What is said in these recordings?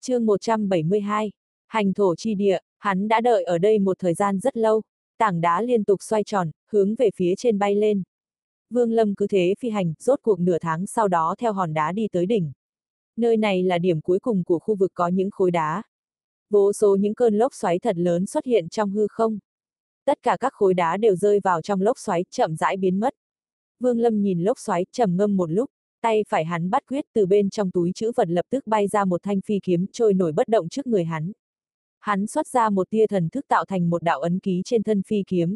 chương 172, hành thổ chi địa, hắn đã đợi ở đây một thời gian rất lâu, tảng đá liên tục xoay tròn, hướng về phía trên bay lên. Vương Lâm cứ thế phi hành, rốt cuộc nửa tháng sau đó theo hòn đá đi tới đỉnh. Nơi này là điểm cuối cùng của khu vực có những khối đá. Vô số những cơn lốc xoáy thật lớn xuất hiện trong hư không. Tất cả các khối đá đều rơi vào trong lốc xoáy, chậm rãi biến mất. Vương Lâm nhìn lốc xoáy, trầm ngâm một lúc, tay phải hắn bắt quyết từ bên trong túi chữ vật lập tức bay ra một thanh phi kiếm trôi nổi bất động trước người hắn. Hắn xuất ra một tia thần thức tạo thành một đạo ấn ký trên thân phi kiếm.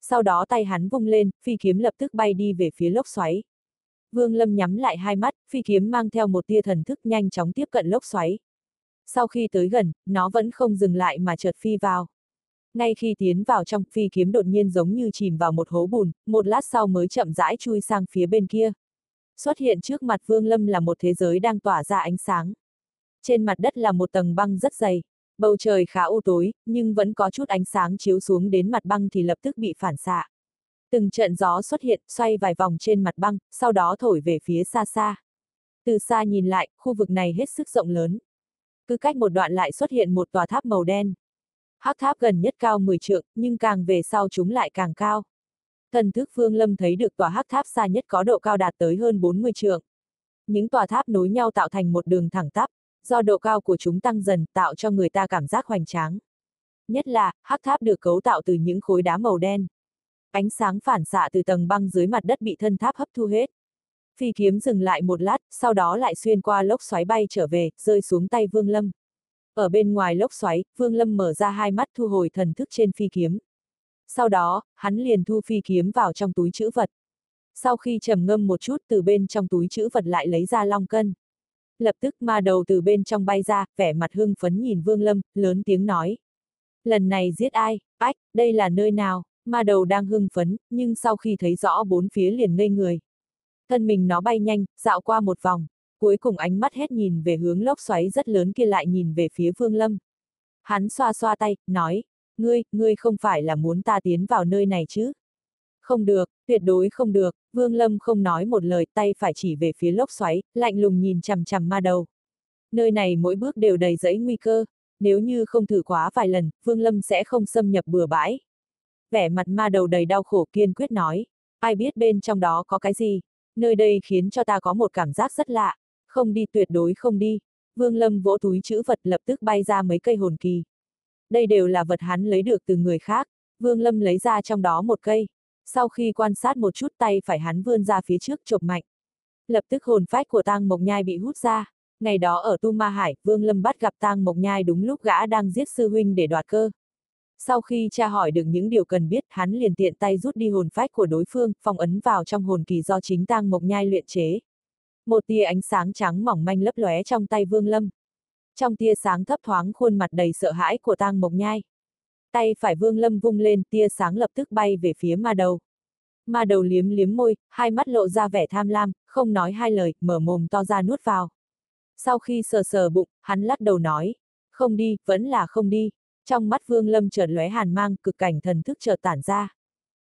Sau đó tay hắn vung lên, phi kiếm lập tức bay đi về phía lốc xoáy. Vương Lâm nhắm lại hai mắt, phi kiếm mang theo một tia thần thức nhanh chóng tiếp cận lốc xoáy. Sau khi tới gần, nó vẫn không dừng lại mà chợt phi vào. Ngay khi tiến vào trong, phi kiếm đột nhiên giống như chìm vào một hố bùn, một lát sau mới chậm rãi chui sang phía bên kia. Xuất hiện trước mặt Vương Lâm là một thế giới đang tỏa ra ánh sáng. Trên mặt đất là một tầng băng rất dày. Bầu trời khá u tối, nhưng vẫn có chút ánh sáng chiếu xuống đến mặt băng thì lập tức bị phản xạ. Từng trận gió xuất hiện, xoay vài vòng trên mặt băng, sau đó thổi về phía xa xa. Từ xa nhìn lại, khu vực này hết sức rộng lớn. Cứ cách một đoạn lại xuất hiện một tòa tháp màu đen. Hắc tháp gần nhất cao 10 trượng, nhưng càng về sau chúng lại càng cao. Thần thức Phương Lâm thấy được tòa hắc tháp xa nhất có độ cao đạt tới hơn 40 trượng. Những tòa tháp nối nhau tạo thành một đường thẳng tắp, do độ cao của chúng tăng dần tạo cho người ta cảm giác hoành tráng. Nhất là, hắc tháp được cấu tạo từ những khối đá màu đen. Ánh sáng phản xạ từ tầng băng dưới mặt đất bị thân tháp hấp thu hết. Phi kiếm dừng lại một lát, sau đó lại xuyên qua lốc xoáy bay trở về, rơi xuống tay Vương Lâm. Ở bên ngoài lốc xoáy, Vương Lâm mở ra hai mắt thu hồi thần thức trên phi kiếm. Sau đó, hắn liền thu phi kiếm vào trong túi chữ vật. Sau khi trầm ngâm một chút từ bên trong túi chữ vật lại lấy ra long cân. Lập tức ma đầu từ bên trong bay ra, vẻ mặt hưng phấn nhìn Vương Lâm, lớn tiếng nói. Lần này giết ai? Ách, đây là nơi nào? Ma đầu đang hưng phấn, nhưng sau khi thấy rõ bốn phía liền ngây người. Thân mình nó bay nhanh, dạo qua một vòng, cuối cùng ánh mắt hết nhìn về hướng lốc xoáy rất lớn kia lại nhìn về phía Vương Lâm. Hắn xoa xoa tay, nói, ngươi, ngươi không phải là muốn ta tiến vào nơi này chứ? Không được, tuyệt đối không được, Vương Lâm không nói một lời, tay phải chỉ về phía lốc xoáy, lạnh lùng nhìn chằm chằm ma đầu. Nơi này mỗi bước đều đầy rẫy nguy cơ, nếu như không thử quá vài lần, Vương Lâm sẽ không xâm nhập bừa bãi. Vẻ mặt ma đầu đầy đau khổ kiên quyết nói, ai biết bên trong đó có cái gì, nơi đây khiến cho ta có một cảm giác rất lạ, không đi tuyệt đối không đi. Vương Lâm vỗ túi chữ vật lập tức bay ra mấy cây hồn kỳ. Đây đều là vật hắn lấy được từ người khác, Vương Lâm lấy ra trong đó một cây. Sau khi quan sát một chút tay phải hắn vươn ra phía trước chộp mạnh. Lập tức hồn phách của tang mộc nhai bị hút ra. Ngày đó ở Tu Ma Hải, Vương Lâm bắt gặp tang mộc nhai đúng lúc gã đang giết sư huynh để đoạt cơ. Sau khi tra hỏi được những điều cần biết, hắn liền tiện tay rút đi hồn phách của đối phương, phong ấn vào trong hồn kỳ do chính tang mộc nhai luyện chế. Một tia ánh sáng trắng mỏng manh lấp lóe trong tay Vương Lâm. Trong tia sáng thấp thoáng khuôn mặt đầy sợ hãi của tang mộc nhai. Tay phải Vương Lâm vung lên, tia sáng lập tức bay về phía ma đầu. Ma đầu liếm liếm môi, hai mắt lộ ra vẻ tham lam, không nói hai lời, mở mồm to ra nuốt vào. Sau khi sờ sờ bụng, hắn lắc đầu nói, không đi, vẫn là không đi. Trong mắt Vương Lâm chợt lóe hàn mang, cực cảnh thần thức chợt tản ra.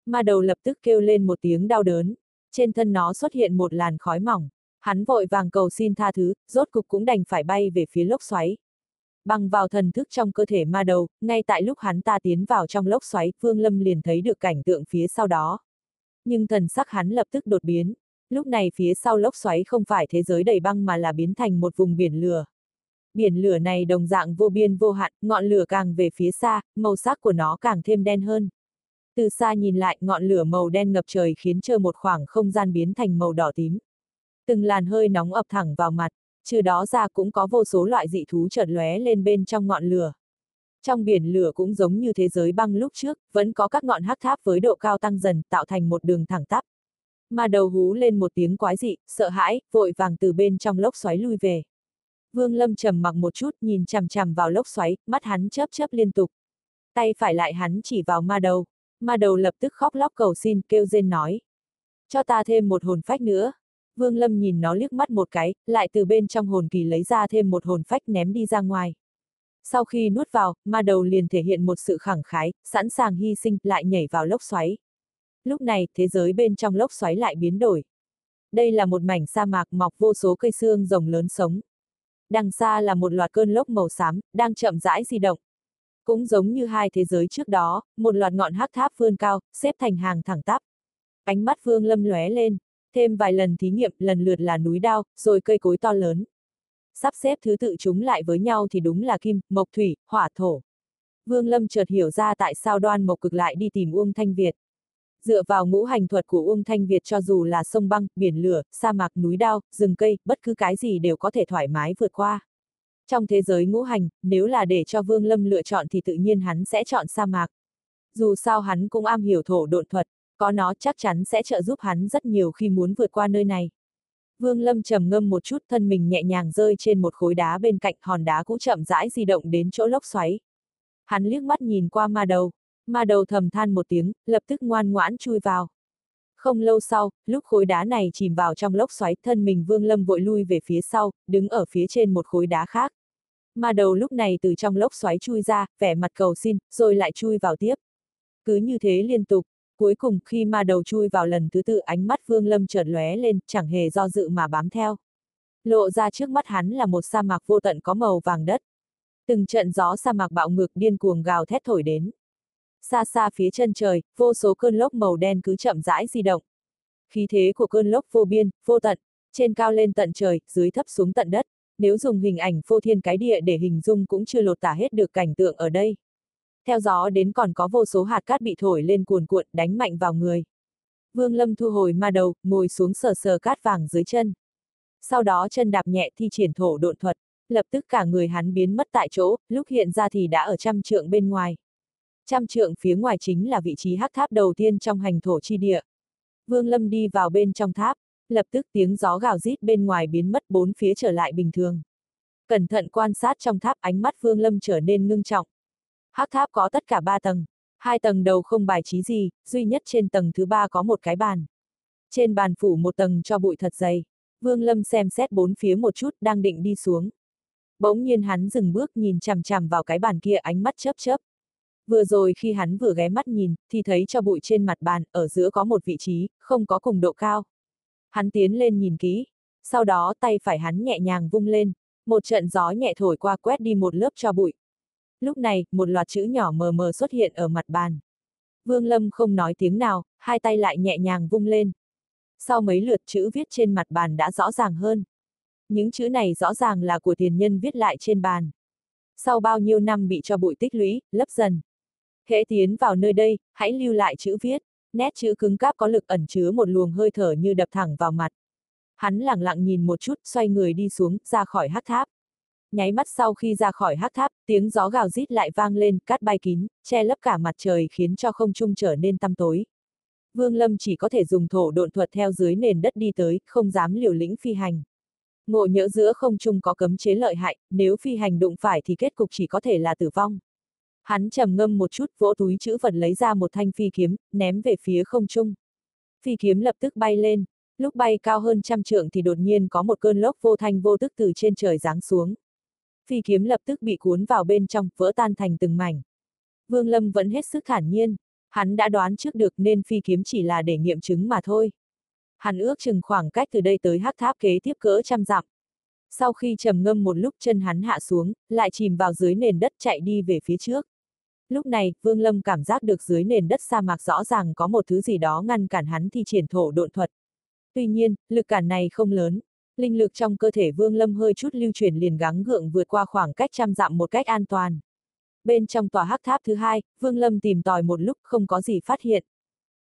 Ma đầu lập tức kêu lên một tiếng đau đớn. Trên thân nó xuất hiện một làn khói mỏng. Hắn vội vàng cầu xin tha thứ, rốt cục cũng đành phải bay về phía lốc xoáy. Bằng vào thần thức trong cơ thể ma đầu, ngay tại lúc hắn ta tiến vào trong lốc xoáy, Phương Lâm liền thấy được cảnh tượng phía sau đó. Nhưng thần sắc hắn lập tức đột biến. Lúc này phía sau lốc xoáy không phải thế giới đầy băng mà là biến thành một vùng biển lửa. Biển lửa này đồng dạng vô biên vô hạn, ngọn lửa càng về phía xa, màu sắc của nó càng thêm đen hơn. Từ xa nhìn lại, ngọn lửa màu đen ngập trời khiến trơ một khoảng không gian biến thành màu đỏ tím. Từng làn hơi nóng ập thẳng vào mặt, trừ đó ra cũng có vô số loại dị thú chợt lóe lên bên trong ngọn lửa. Trong biển lửa cũng giống như thế giới băng lúc trước, vẫn có các ngọn hắc tháp với độ cao tăng dần, tạo thành một đường thẳng tắp. Mà đầu hú lên một tiếng quái dị, sợ hãi, vội vàng từ bên trong lốc xoáy lui về. Vương Lâm trầm mặc một chút, nhìn chằm chằm vào lốc xoáy, mắt hắn chớp chớp liên tục. Tay phải lại hắn chỉ vào ma đầu. Ma đầu lập tức khóc lóc cầu xin, kêu rên nói. Cho ta thêm một hồn phách nữa. Vương Lâm nhìn nó liếc mắt một cái, lại từ bên trong hồn kỳ lấy ra thêm một hồn phách ném đi ra ngoài. Sau khi nuốt vào, ma đầu liền thể hiện một sự khẳng khái, sẵn sàng hy sinh, lại nhảy vào lốc xoáy. Lúc này, thế giới bên trong lốc xoáy lại biến đổi. Đây là một mảnh sa mạc mọc vô số cây xương rồng lớn sống. Đằng xa là một loạt cơn lốc màu xám, đang chậm rãi di động. Cũng giống như hai thế giới trước đó, một loạt ngọn hắc tháp vươn cao, xếp thành hàng thẳng tắp. Ánh mắt Vương Lâm lóe lên, thêm vài lần thí nghiệm, lần lượt là núi đao, rồi cây cối to lớn. Sắp xếp thứ tự chúng lại với nhau thì đúng là kim, mộc thủy, hỏa thổ. Vương Lâm chợt hiểu ra tại sao đoan mộc cực lại đi tìm Uông Thanh Việt. Dựa vào ngũ hành thuật của Uông Thanh Việt cho dù là sông băng, biển lửa, sa mạc, núi đao, rừng cây, bất cứ cái gì đều có thể thoải mái vượt qua. Trong thế giới ngũ hành, nếu là để cho Vương Lâm lựa chọn thì tự nhiên hắn sẽ chọn sa mạc. Dù sao hắn cũng am hiểu thổ độn thuật, có nó chắc chắn sẽ trợ giúp hắn rất nhiều khi muốn vượt qua nơi này. Vương Lâm trầm ngâm một chút thân mình nhẹ nhàng rơi trên một khối đá bên cạnh hòn đá cũ chậm rãi di động đến chỗ lốc xoáy. Hắn liếc mắt nhìn qua ma đầu, ma đầu thầm than một tiếng, lập tức ngoan ngoãn chui vào. Không lâu sau, lúc khối đá này chìm vào trong lốc xoáy, thân mình Vương Lâm vội lui về phía sau, đứng ở phía trên một khối đá khác. Ma đầu lúc này từ trong lốc xoáy chui ra, vẻ mặt cầu xin, rồi lại chui vào tiếp. Cứ như thế liên tục, cuối cùng khi ma đầu chui vào lần thứ tư ánh mắt Vương Lâm chợt lóe lên, chẳng hề do dự mà bám theo. Lộ ra trước mắt hắn là một sa mạc vô tận có màu vàng đất. Từng trận gió sa mạc bạo ngược điên cuồng gào thét thổi đến. Xa xa phía chân trời, vô số cơn lốc màu đen cứ chậm rãi di động. Khí thế của cơn lốc vô biên, vô tận, trên cao lên tận trời, dưới thấp xuống tận đất. Nếu dùng hình ảnh phô thiên cái địa để hình dung cũng chưa lột tả hết được cảnh tượng ở đây. Theo gió đến còn có vô số hạt cát bị thổi lên cuồn cuộn, đánh mạnh vào người. Vương Lâm thu hồi ma đầu, ngồi xuống sờ sờ cát vàng dưới chân. Sau đó chân đạp nhẹ thi triển thổ độn thuật, lập tức cả người hắn biến mất tại chỗ, lúc hiện ra thì đã ở trăm trượng bên ngoài. Trăm trượng phía ngoài chính là vị trí hắc tháp đầu tiên trong hành thổ chi địa. Vương Lâm đi vào bên trong tháp, lập tức tiếng gió gào rít bên ngoài biến mất bốn phía trở lại bình thường. Cẩn thận quan sát trong tháp ánh mắt Vương Lâm trở nên ngưng trọng. Hắc tháp có tất cả ba tầng, hai tầng đầu không bài trí gì, duy nhất trên tầng thứ ba có một cái bàn. Trên bàn phủ một tầng cho bụi thật dày. Vương Lâm xem xét bốn phía một chút đang định đi xuống. Bỗng nhiên hắn dừng bước nhìn chằm chằm vào cái bàn kia ánh mắt chớp chớp. Vừa rồi khi hắn vừa ghé mắt nhìn, thì thấy cho bụi trên mặt bàn, ở giữa có một vị trí, không có cùng độ cao. Hắn tiến lên nhìn kỹ, sau đó tay phải hắn nhẹ nhàng vung lên, một trận gió nhẹ thổi qua quét đi một lớp cho bụi. Lúc này, một loạt chữ nhỏ mờ mờ xuất hiện ở mặt bàn. Vương Lâm không nói tiếng nào, hai tay lại nhẹ nhàng vung lên. Sau mấy lượt chữ viết trên mặt bàn đã rõ ràng hơn. Những chữ này rõ ràng là của tiền nhân viết lại trên bàn. Sau bao nhiêu năm bị cho bụi tích lũy, lấp dần. Hễ tiến vào nơi đây, hãy lưu lại chữ viết, nét chữ cứng cáp có lực ẩn chứa một luồng hơi thở như đập thẳng vào mặt. Hắn lặng lặng nhìn một chút, xoay người đi xuống, ra khỏi hắc tháp. Nháy mắt sau khi ra khỏi hắc tháp, tiếng gió gào rít lại vang lên, cát bay kín, che lấp cả mặt trời khiến cho không trung trở nên tăm tối. Vương Lâm chỉ có thể dùng thổ độn thuật theo dưới nền đất đi tới, không dám liều lĩnh phi hành. Ngộ nhỡ giữa không trung có cấm chế lợi hại, nếu phi hành đụng phải thì kết cục chỉ có thể là tử vong. Hắn trầm ngâm một chút, vỗ túi chữ vật lấy ra một thanh phi kiếm, ném về phía không trung. Phi kiếm lập tức bay lên, lúc bay cao hơn trăm trượng thì đột nhiên có một cơn lốc vô thanh vô tức từ trên trời giáng xuống. Phi kiếm lập tức bị cuốn vào bên trong, vỡ tan thành từng mảnh. Vương Lâm vẫn hết sức thản nhiên, hắn đã đoán trước được nên phi kiếm chỉ là để nghiệm chứng mà thôi. Hắn ước chừng khoảng cách từ đây tới hắc tháp kế tiếp cỡ trăm dặm. Sau khi trầm ngâm một lúc chân hắn hạ xuống, lại chìm vào dưới nền đất chạy đi về phía trước. Lúc này, Vương Lâm cảm giác được dưới nền đất sa mạc rõ ràng có một thứ gì đó ngăn cản hắn thi triển thổ độn thuật. Tuy nhiên, lực cản này không lớn. Linh lực trong cơ thể Vương Lâm hơi chút lưu chuyển liền gắng gượng vượt qua khoảng cách trăm dặm một cách an toàn. Bên trong tòa hắc tháp thứ hai, Vương Lâm tìm tòi một lúc không có gì phát hiện.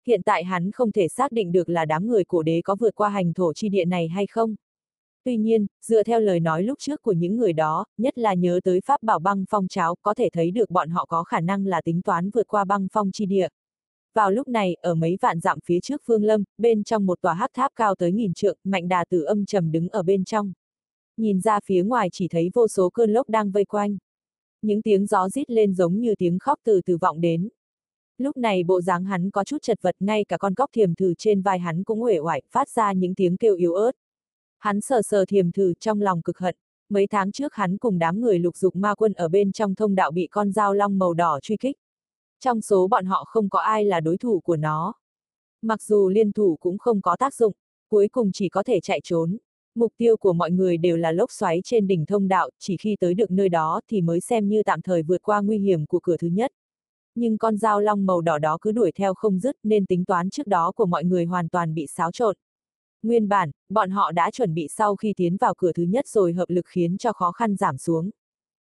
Hiện tại hắn không thể xác định được là đám người cổ đế có vượt qua hành thổ chi địa này hay không. Tuy nhiên, dựa theo lời nói lúc trước của những người đó, nhất là nhớ tới pháp bảo băng phong cháo, có thể thấy được bọn họ có khả năng là tính toán vượt qua băng phong chi địa. Vào lúc này, ở mấy vạn dặm phía trước Phương Lâm, bên trong một tòa hắc tháp cao tới nghìn trượng, mạnh đà tử âm trầm đứng ở bên trong. Nhìn ra phía ngoài chỉ thấy vô số cơn lốc đang vây quanh. Những tiếng gió rít lên giống như tiếng khóc từ từ vọng đến. Lúc này bộ dáng hắn có chút chật vật ngay cả con cóc thiềm thử trên vai hắn cũng uể oải, phát ra những tiếng kêu yếu ớt. Hắn sờ sờ thiềm thử trong lòng cực hận. Mấy tháng trước hắn cùng đám người lục dục ma quân ở bên trong thông đạo bị con dao long màu đỏ truy kích. Trong số bọn họ không có ai là đối thủ của nó. Mặc dù liên thủ cũng không có tác dụng, cuối cùng chỉ có thể chạy trốn. Mục tiêu của mọi người đều là lốc xoáy trên đỉnh thông đạo, chỉ khi tới được nơi đó thì mới xem như tạm thời vượt qua nguy hiểm của cửa thứ nhất. Nhưng con dao long màu đỏ đó cứ đuổi theo không dứt nên tính toán trước đó của mọi người hoàn toàn bị xáo trộn. Nguyên bản, bọn họ đã chuẩn bị sau khi tiến vào cửa thứ nhất rồi hợp lực khiến cho khó khăn giảm xuống.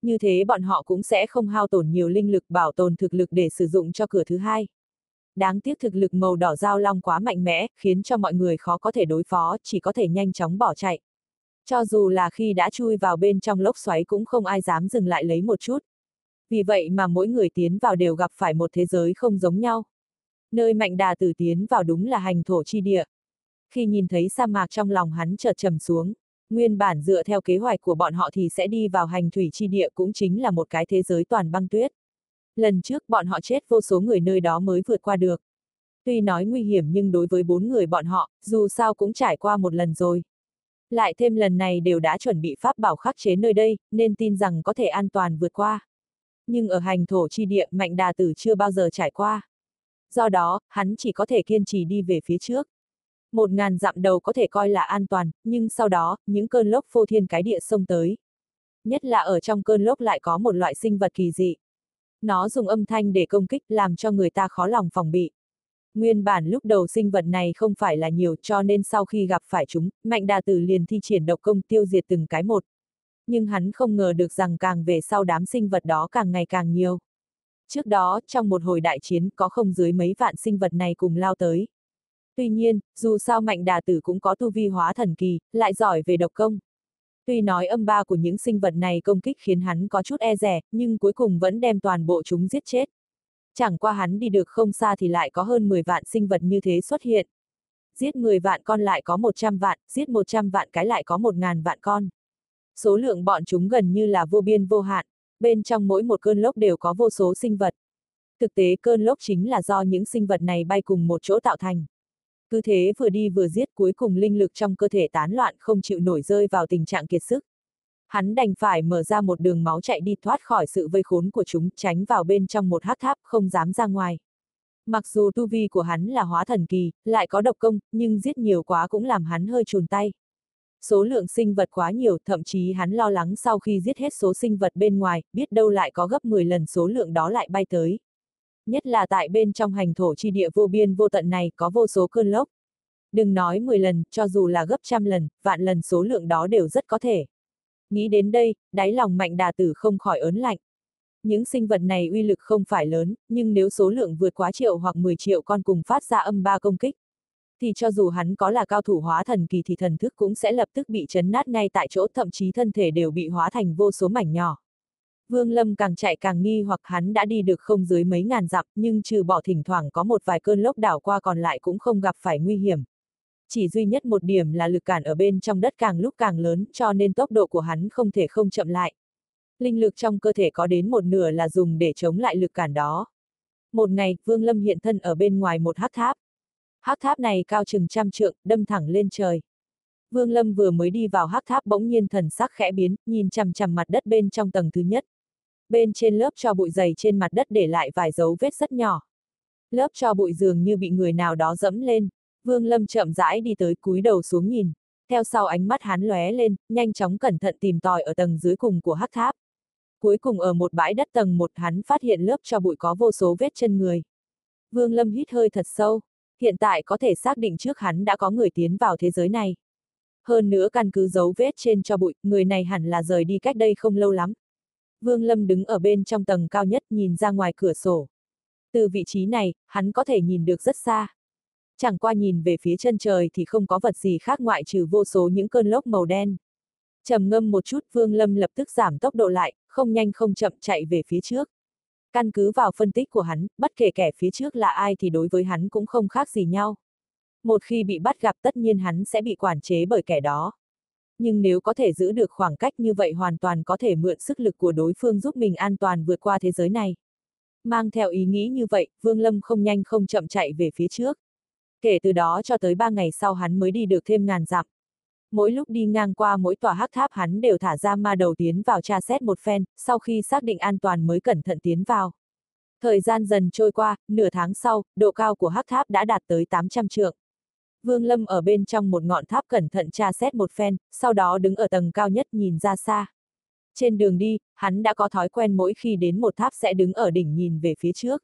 Như thế bọn họ cũng sẽ không hao tổn nhiều linh lực bảo tồn thực lực để sử dụng cho cửa thứ hai. Đáng tiếc thực lực màu đỏ giao long quá mạnh mẽ, khiến cho mọi người khó có thể đối phó, chỉ có thể nhanh chóng bỏ chạy. Cho dù là khi đã chui vào bên trong lốc xoáy cũng không ai dám dừng lại lấy một chút. Vì vậy mà mỗi người tiến vào đều gặp phải một thế giới không giống nhau. Nơi mạnh đà tử tiến vào đúng là hành thổ chi địa. Khi nhìn thấy sa mạc trong lòng hắn chợt trầm xuống, nguyên bản dựa theo kế hoạch của bọn họ thì sẽ đi vào hành thủy chi địa cũng chính là một cái thế giới toàn băng tuyết. Lần trước bọn họ chết vô số người nơi đó mới vượt qua được. Tuy nói nguy hiểm nhưng đối với bốn người bọn họ, dù sao cũng trải qua một lần rồi. Lại thêm lần này đều đã chuẩn bị pháp bảo khắc chế nơi đây, nên tin rằng có thể an toàn vượt qua. Nhưng ở hành thổ chi địa mạnh đà tử chưa bao giờ trải qua. Do đó, hắn chỉ có thể kiên trì đi về phía trước. Một ngàn dặm đầu có thể coi là an toàn, nhưng sau đó, những cơn lốc phô thiên cái địa xông tới. Nhất là ở trong cơn lốc lại có một loại sinh vật kỳ dị. Nó dùng âm thanh để công kích làm cho người ta khó lòng phòng bị. Nguyên bản lúc đầu sinh vật này không phải là nhiều cho nên sau khi gặp phải chúng, Mạnh Đà Tử liền thi triển độc công tiêu diệt từng cái một. Nhưng hắn không ngờ được rằng càng về sau đám sinh vật đó càng ngày càng nhiều. Trước đó, trong một hồi đại chiến có không dưới mấy vạn sinh vật này cùng lao tới. Tuy nhiên, dù sao Mạnh Đà Tử cũng có tu vi hóa thần kỳ, lại giỏi về độc công. Tuy nói âm ba của những sinh vật này công kích khiến hắn có chút e rẻ, nhưng cuối cùng vẫn đem toàn bộ chúng giết chết. Chẳng qua hắn đi được không xa thì lại có hơn 10 vạn sinh vật như thế xuất hiện. Giết 10 vạn con lại có 100 vạn, giết 100 vạn cái lại có 1.000 vạn con. Số lượng bọn chúng gần như là vô biên vô hạn, bên trong mỗi một cơn lốc đều có vô số sinh vật. Thực tế cơn lốc chính là do những sinh vật này bay cùng một chỗ tạo thành. Cứ thế vừa đi vừa giết cuối cùng linh lực trong cơ thể tán loạn không chịu nổi rơi vào tình trạng kiệt sức. Hắn đành phải mở ra một đường máu chạy đi thoát khỏi sự vây khốn của chúng, tránh vào bên trong một hắc tháp, không dám ra ngoài. Mặc dù tu vi của hắn là hóa thần kỳ, lại có độc công, nhưng giết nhiều quá cũng làm hắn hơi chùn tay. Số lượng sinh vật quá nhiều, thậm chí hắn lo lắng sau khi giết hết số sinh vật bên ngoài, biết đâu lại có gấp 10 lần số lượng đó lại bay tới. Nhất là tại bên trong hành thổ chi địa vô biên vô tận này có vô số cơn lốc. Đừng nói 10 lần, cho dù là gấp trăm lần, vạn lần số lượng đó đều rất có thể. Nghĩ đến đây, đáy lòng mạnh đà tử không khỏi ớn lạnh. Những sinh vật này uy lực không phải lớn, nhưng nếu số lượng vượt quá triệu hoặc 10 triệu con cùng phát ra âm ba công kích, thì cho dù hắn có là cao thủ hóa thần kỳ thì thần thức cũng sẽ lập tức bị chấn nát ngay tại chỗ thậm chí thân thể đều bị hóa thành vô số mảnh nhỏ. Vương Lâm càng chạy càng nghi hoặc hắn đã đi được không dưới mấy ngàn dặm nhưng trừ bỏ thỉnh thoảng có một vài cơn lốc đảo qua còn lại cũng không gặp phải nguy hiểm. Chỉ duy nhất một điểm là lực cản ở bên trong đất càng lúc càng lớn cho nên tốc độ của hắn không thể không chậm lại. Linh lực trong cơ thể có đến một nửa là dùng để chống lại lực cản đó. Một ngày, Vương Lâm hiện thân ở bên ngoài một hắc tháp. Hắc tháp này cao chừng trăm trượng, đâm thẳng lên trời. Vương Lâm vừa mới đi vào hắc tháp bỗng nhiên thần sắc khẽ biến, nhìn chằm chằm mặt đất bên trong tầng thứ nhất. Bên trên lớp cho bụi dày trên mặt đất để lại vài dấu vết rất nhỏ. Lớp cho bụi dường như bị người nào đó dẫm lên. Vương Lâm chậm rãi đi tới cúi đầu xuống nhìn. Theo sau ánh mắt hắn lóe lên, nhanh chóng cẩn thận tìm tòi ở tầng dưới cùng của hắc tháp. Cuối cùng ở một bãi đất tầng một hắn phát hiện lớp cho bụi có vô số vết chân người. Vương Lâm hít hơi thật sâu. Hiện tại có thể xác định trước hắn đã có người tiến vào thế giới này. Hơn nữa căn cứ dấu vết trên cho bụi, người này hẳn là rời đi cách đây không lâu lắm. Vương Lâm đứng ở bên trong tầng cao nhất nhìn ra ngoài cửa sổ. Từ vị trí này, hắn có thể nhìn được rất xa. Chẳng qua nhìn về phía chân trời thì không có vật gì khác ngoại trừ vô số những cơn lốc màu đen. trầm ngâm một chút Vương Lâm lập tức giảm tốc độ lại, không nhanh không chậm chạy về phía trước. Căn cứ vào phân tích của hắn, bất kể kẻ phía trước là ai thì đối với hắn cũng không khác gì nhau. Một khi bị bắt gặp tất nhiên hắn sẽ bị quản chế bởi kẻ đó nhưng nếu có thể giữ được khoảng cách như vậy hoàn toàn có thể mượn sức lực của đối phương giúp mình an toàn vượt qua thế giới này. Mang theo ý nghĩ như vậy, Vương Lâm không nhanh không chậm chạy về phía trước. Kể từ đó cho tới ba ngày sau hắn mới đi được thêm ngàn dặm. Mỗi lúc đi ngang qua mỗi tòa hắc tháp hắn đều thả ra ma đầu tiến vào tra xét một phen, sau khi xác định an toàn mới cẩn thận tiến vào. Thời gian dần trôi qua, nửa tháng sau, độ cao của hắc tháp đã đạt tới 800 trượng. Vương Lâm ở bên trong một ngọn tháp cẩn thận tra xét một phen, sau đó đứng ở tầng cao nhất nhìn ra xa. Trên đường đi, hắn đã có thói quen mỗi khi đến một tháp sẽ đứng ở đỉnh nhìn về phía trước.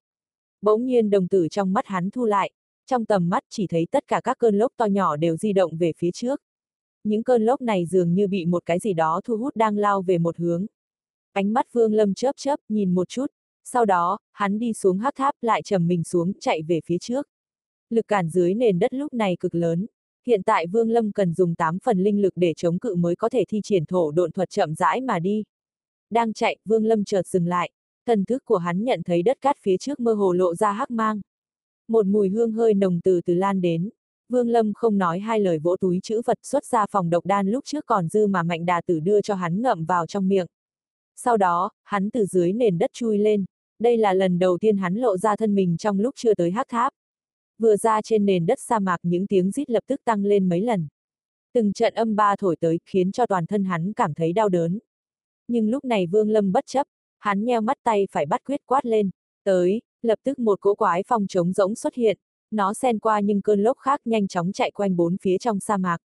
Bỗng nhiên đồng tử trong mắt hắn thu lại, trong tầm mắt chỉ thấy tất cả các cơn lốc to nhỏ đều di động về phía trước. Những cơn lốc này dường như bị một cái gì đó thu hút đang lao về một hướng. Ánh mắt Vương Lâm chớp chớp, nhìn một chút, sau đó, hắn đi xuống hắc tháp lại trầm mình xuống, chạy về phía trước. Lực cản dưới nền đất lúc này cực lớn. Hiện tại Vương Lâm cần dùng 8 phần linh lực để chống cự mới có thể thi triển thổ độn thuật chậm rãi mà đi. Đang chạy, Vương Lâm chợt dừng lại. Thần thức của hắn nhận thấy đất cát phía trước mơ hồ lộ ra hắc mang. Một mùi hương hơi nồng từ từ lan đến. Vương Lâm không nói hai lời vỗ túi chữ vật xuất ra phòng độc đan lúc trước còn dư mà mạnh đà tử đưa cho hắn ngậm vào trong miệng. Sau đó, hắn từ dưới nền đất chui lên. Đây là lần đầu tiên hắn lộ ra thân mình trong lúc chưa tới hắc tháp. Vừa ra trên nền đất sa mạc những tiếng rít lập tức tăng lên mấy lần. Từng trận âm ba thổi tới khiến cho toàn thân hắn cảm thấy đau đớn. Nhưng lúc này Vương Lâm bất chấp, hắn nheo mắt tay phải bắt quyết quát lên, tới, lập tức một cỗ quái phong trống rỗng xuất hiện, nó xen qua những cơn lốc khác nhanh chóng chạy quanh bốn phía trong sa mạc.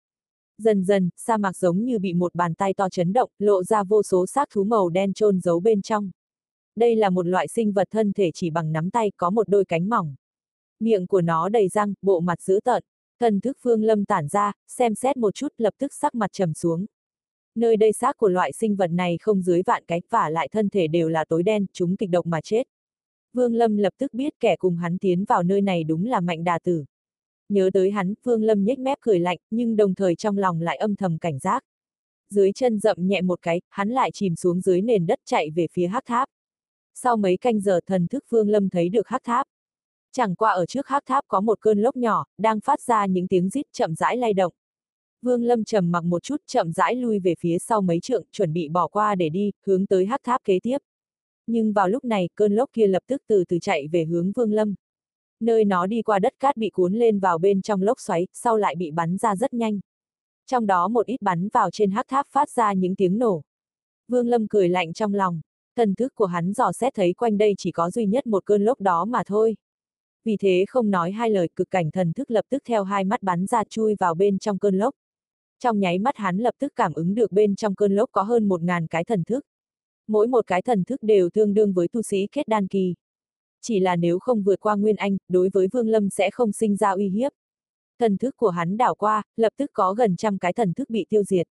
Dần dần, sa mạc giống như bị một bàn tay to chấn động, lộ ra vô số xác thú màu đen trôn giấu bên trong. Đây là một loại sinh vật thân thể chỉ bằng nắm tay có một đôi cánh mỏng. Miệng của nó đầy răng, bộ mặt dữ tợn. Thần thức phương lâm tản ra, xem xét một chút lập tức sắc mặt trầm xuống. Nơi đây xác của loại sinh vật này không dưới vạn cái, và lại thân thể đều là tối đen, chúng kịch độc mà chết. Vương Lâm lập tức biết kẻ cùng hắn tiến vào nơi này đúng là mạnh đà tử. Nhớ tới hắn, Vương Lâm nhếch mép cười lạnh, nhưng đồng thời trong lòng lại âm thầm cảnh giác. Dưới chân rậm nhẹ một cái, hắn lại chìm xuống dưới nền đất chạy về phía hắc tháp. Sau mấy canh giờ thần thức Vương Lâm thấy được hắc tháp. Chẳng qua ở trước hắc tháp có một cơn lốc nhỏ, đang phát ra những tiếng rít chậm rãi lay động. Vương Lâm trầm mặc một chút chậm rãi lui về phía sau mấy trượng, chuẩn bị bỏ qua để đi, hướng tới hắc tháp kế tiếp. Nhưng vào lúc này, cơn lốc kia lập tức từ từ chạy về hướng Vương Lâm. Nơi nó đi qua đất cát bị cuốn lên vào bên trong lốc xoáy, sau lại bị bắn ra rất nhanh. Trong đó một ít bắn vào trên hắc tháp phát ra những tiếng nổ. Vương Lâm cười lạnh trong lòng, thần thức của hắn dò xét thấy quanh đây chỉ có duy nhất một cơn lốc đó mà thôi vì thế không nói hai lời cực cảnh thần thức lập tức theo hai mắt bắn ra chui vào bên trong cơn lốc. Trong nháy mắt hắn lập tức cảm ứng được bên trong cơn lốc có hơn một ngàn cái thần thức. Mỗi một cái thần thức đều tương đương với tu sĩ kết đan kỳ. Chỉ là nếu không vượt qua Nguyên Anh, đối với Vương Lâm sẽ không sinh ra uy hiếp. Thần thức của hắn đảo qua, lập tức có gần trăm cái thần thức bị tiêu diệt.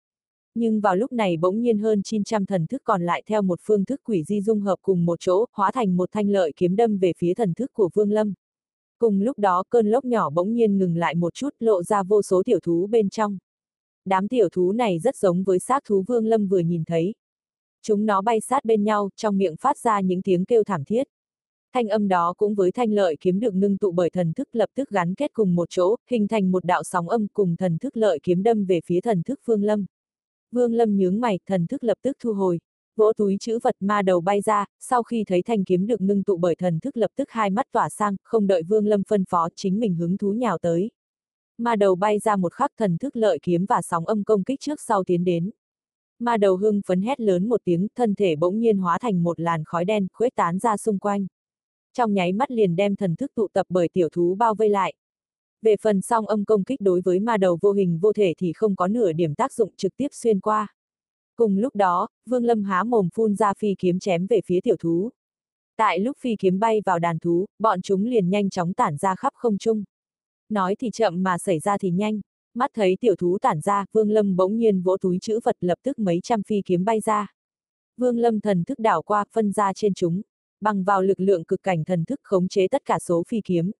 Nhưng vào lúc này bỗng nhiên hơn 900 thần thức còn lại theo một phương thức quỷ di dung hợp cùng một chỗ, hóa thành một thanh lợi kiếm đâm về phía thần thức của Vương Lâm. Cùng lúc đó cơn lốc nhỏ bỗng nhiên ngừng lại một chút lộ ra vô số tiểu thú bên trong. Đám tiểu thú này rất giống với xác thú vương lâm vừa nhìn thấy. Chúng nó bay sát bên nhau, trong miệng phát ra những tiếng kêu thảm thiết. Thanh âm đó cũng với thanh lợi kiếm được ngưng tụ bởi thần thức lập tức gắn kết cùng một chỗ, hình thành một đạo sóng âm cùng thần thức lợi kiếm đâm về phía thần thức Vương Lâm. Vương Lâm nhướng mày, thần thức lập tức thu hồi, vỗ túi chữ vật ma đầu bay ra, sau khi thấy thanh kiếm được ngưng tụ bởi thần thức lập tức hai mắt tỏa sang, không đợi Vương Lâm phân phó chính mình hứng thú nhào tới. Ma đầu bay ra một khắc thần thức lợi kiếm và sóng âm công kích trước sau tiến đến. Ma đầu hưng phấn hét lớn một tiếng, thân thể bỗng nhiên hóa thành một làn khói đen, khuếch tán ra xung quanh. Trong nháy mắt liền đem thần thức tụ tập bởi tiểu thú bao vây lại. Về phần song âm công kích đối với ma đầu vô hình vô thể thì không có nửa điểm tác dụng trực tiếp xuyên qua. Cùng lúc đó, Vương Lâm há mồm phun ra phi kiếm chém về phía tiểu thú. Tại lúc phi kiếm bay vào đàn thú, bọn chúng liền nhanh chóng tản ra khắp không trung. Nói thì chậm mà xảy ra thì nhanh, mắt thấy tiểu thú tản ra, Vương Lâm bỗng nhiên vỗ túi chữ vật lập tức mấy trăm phi kiếm bay ra. Vương Lâm thần thức đảo qua, phân ra trên chúng, bằng vào lực lượng cực cảnh thần thức khống chế tất cả số phi kiếm,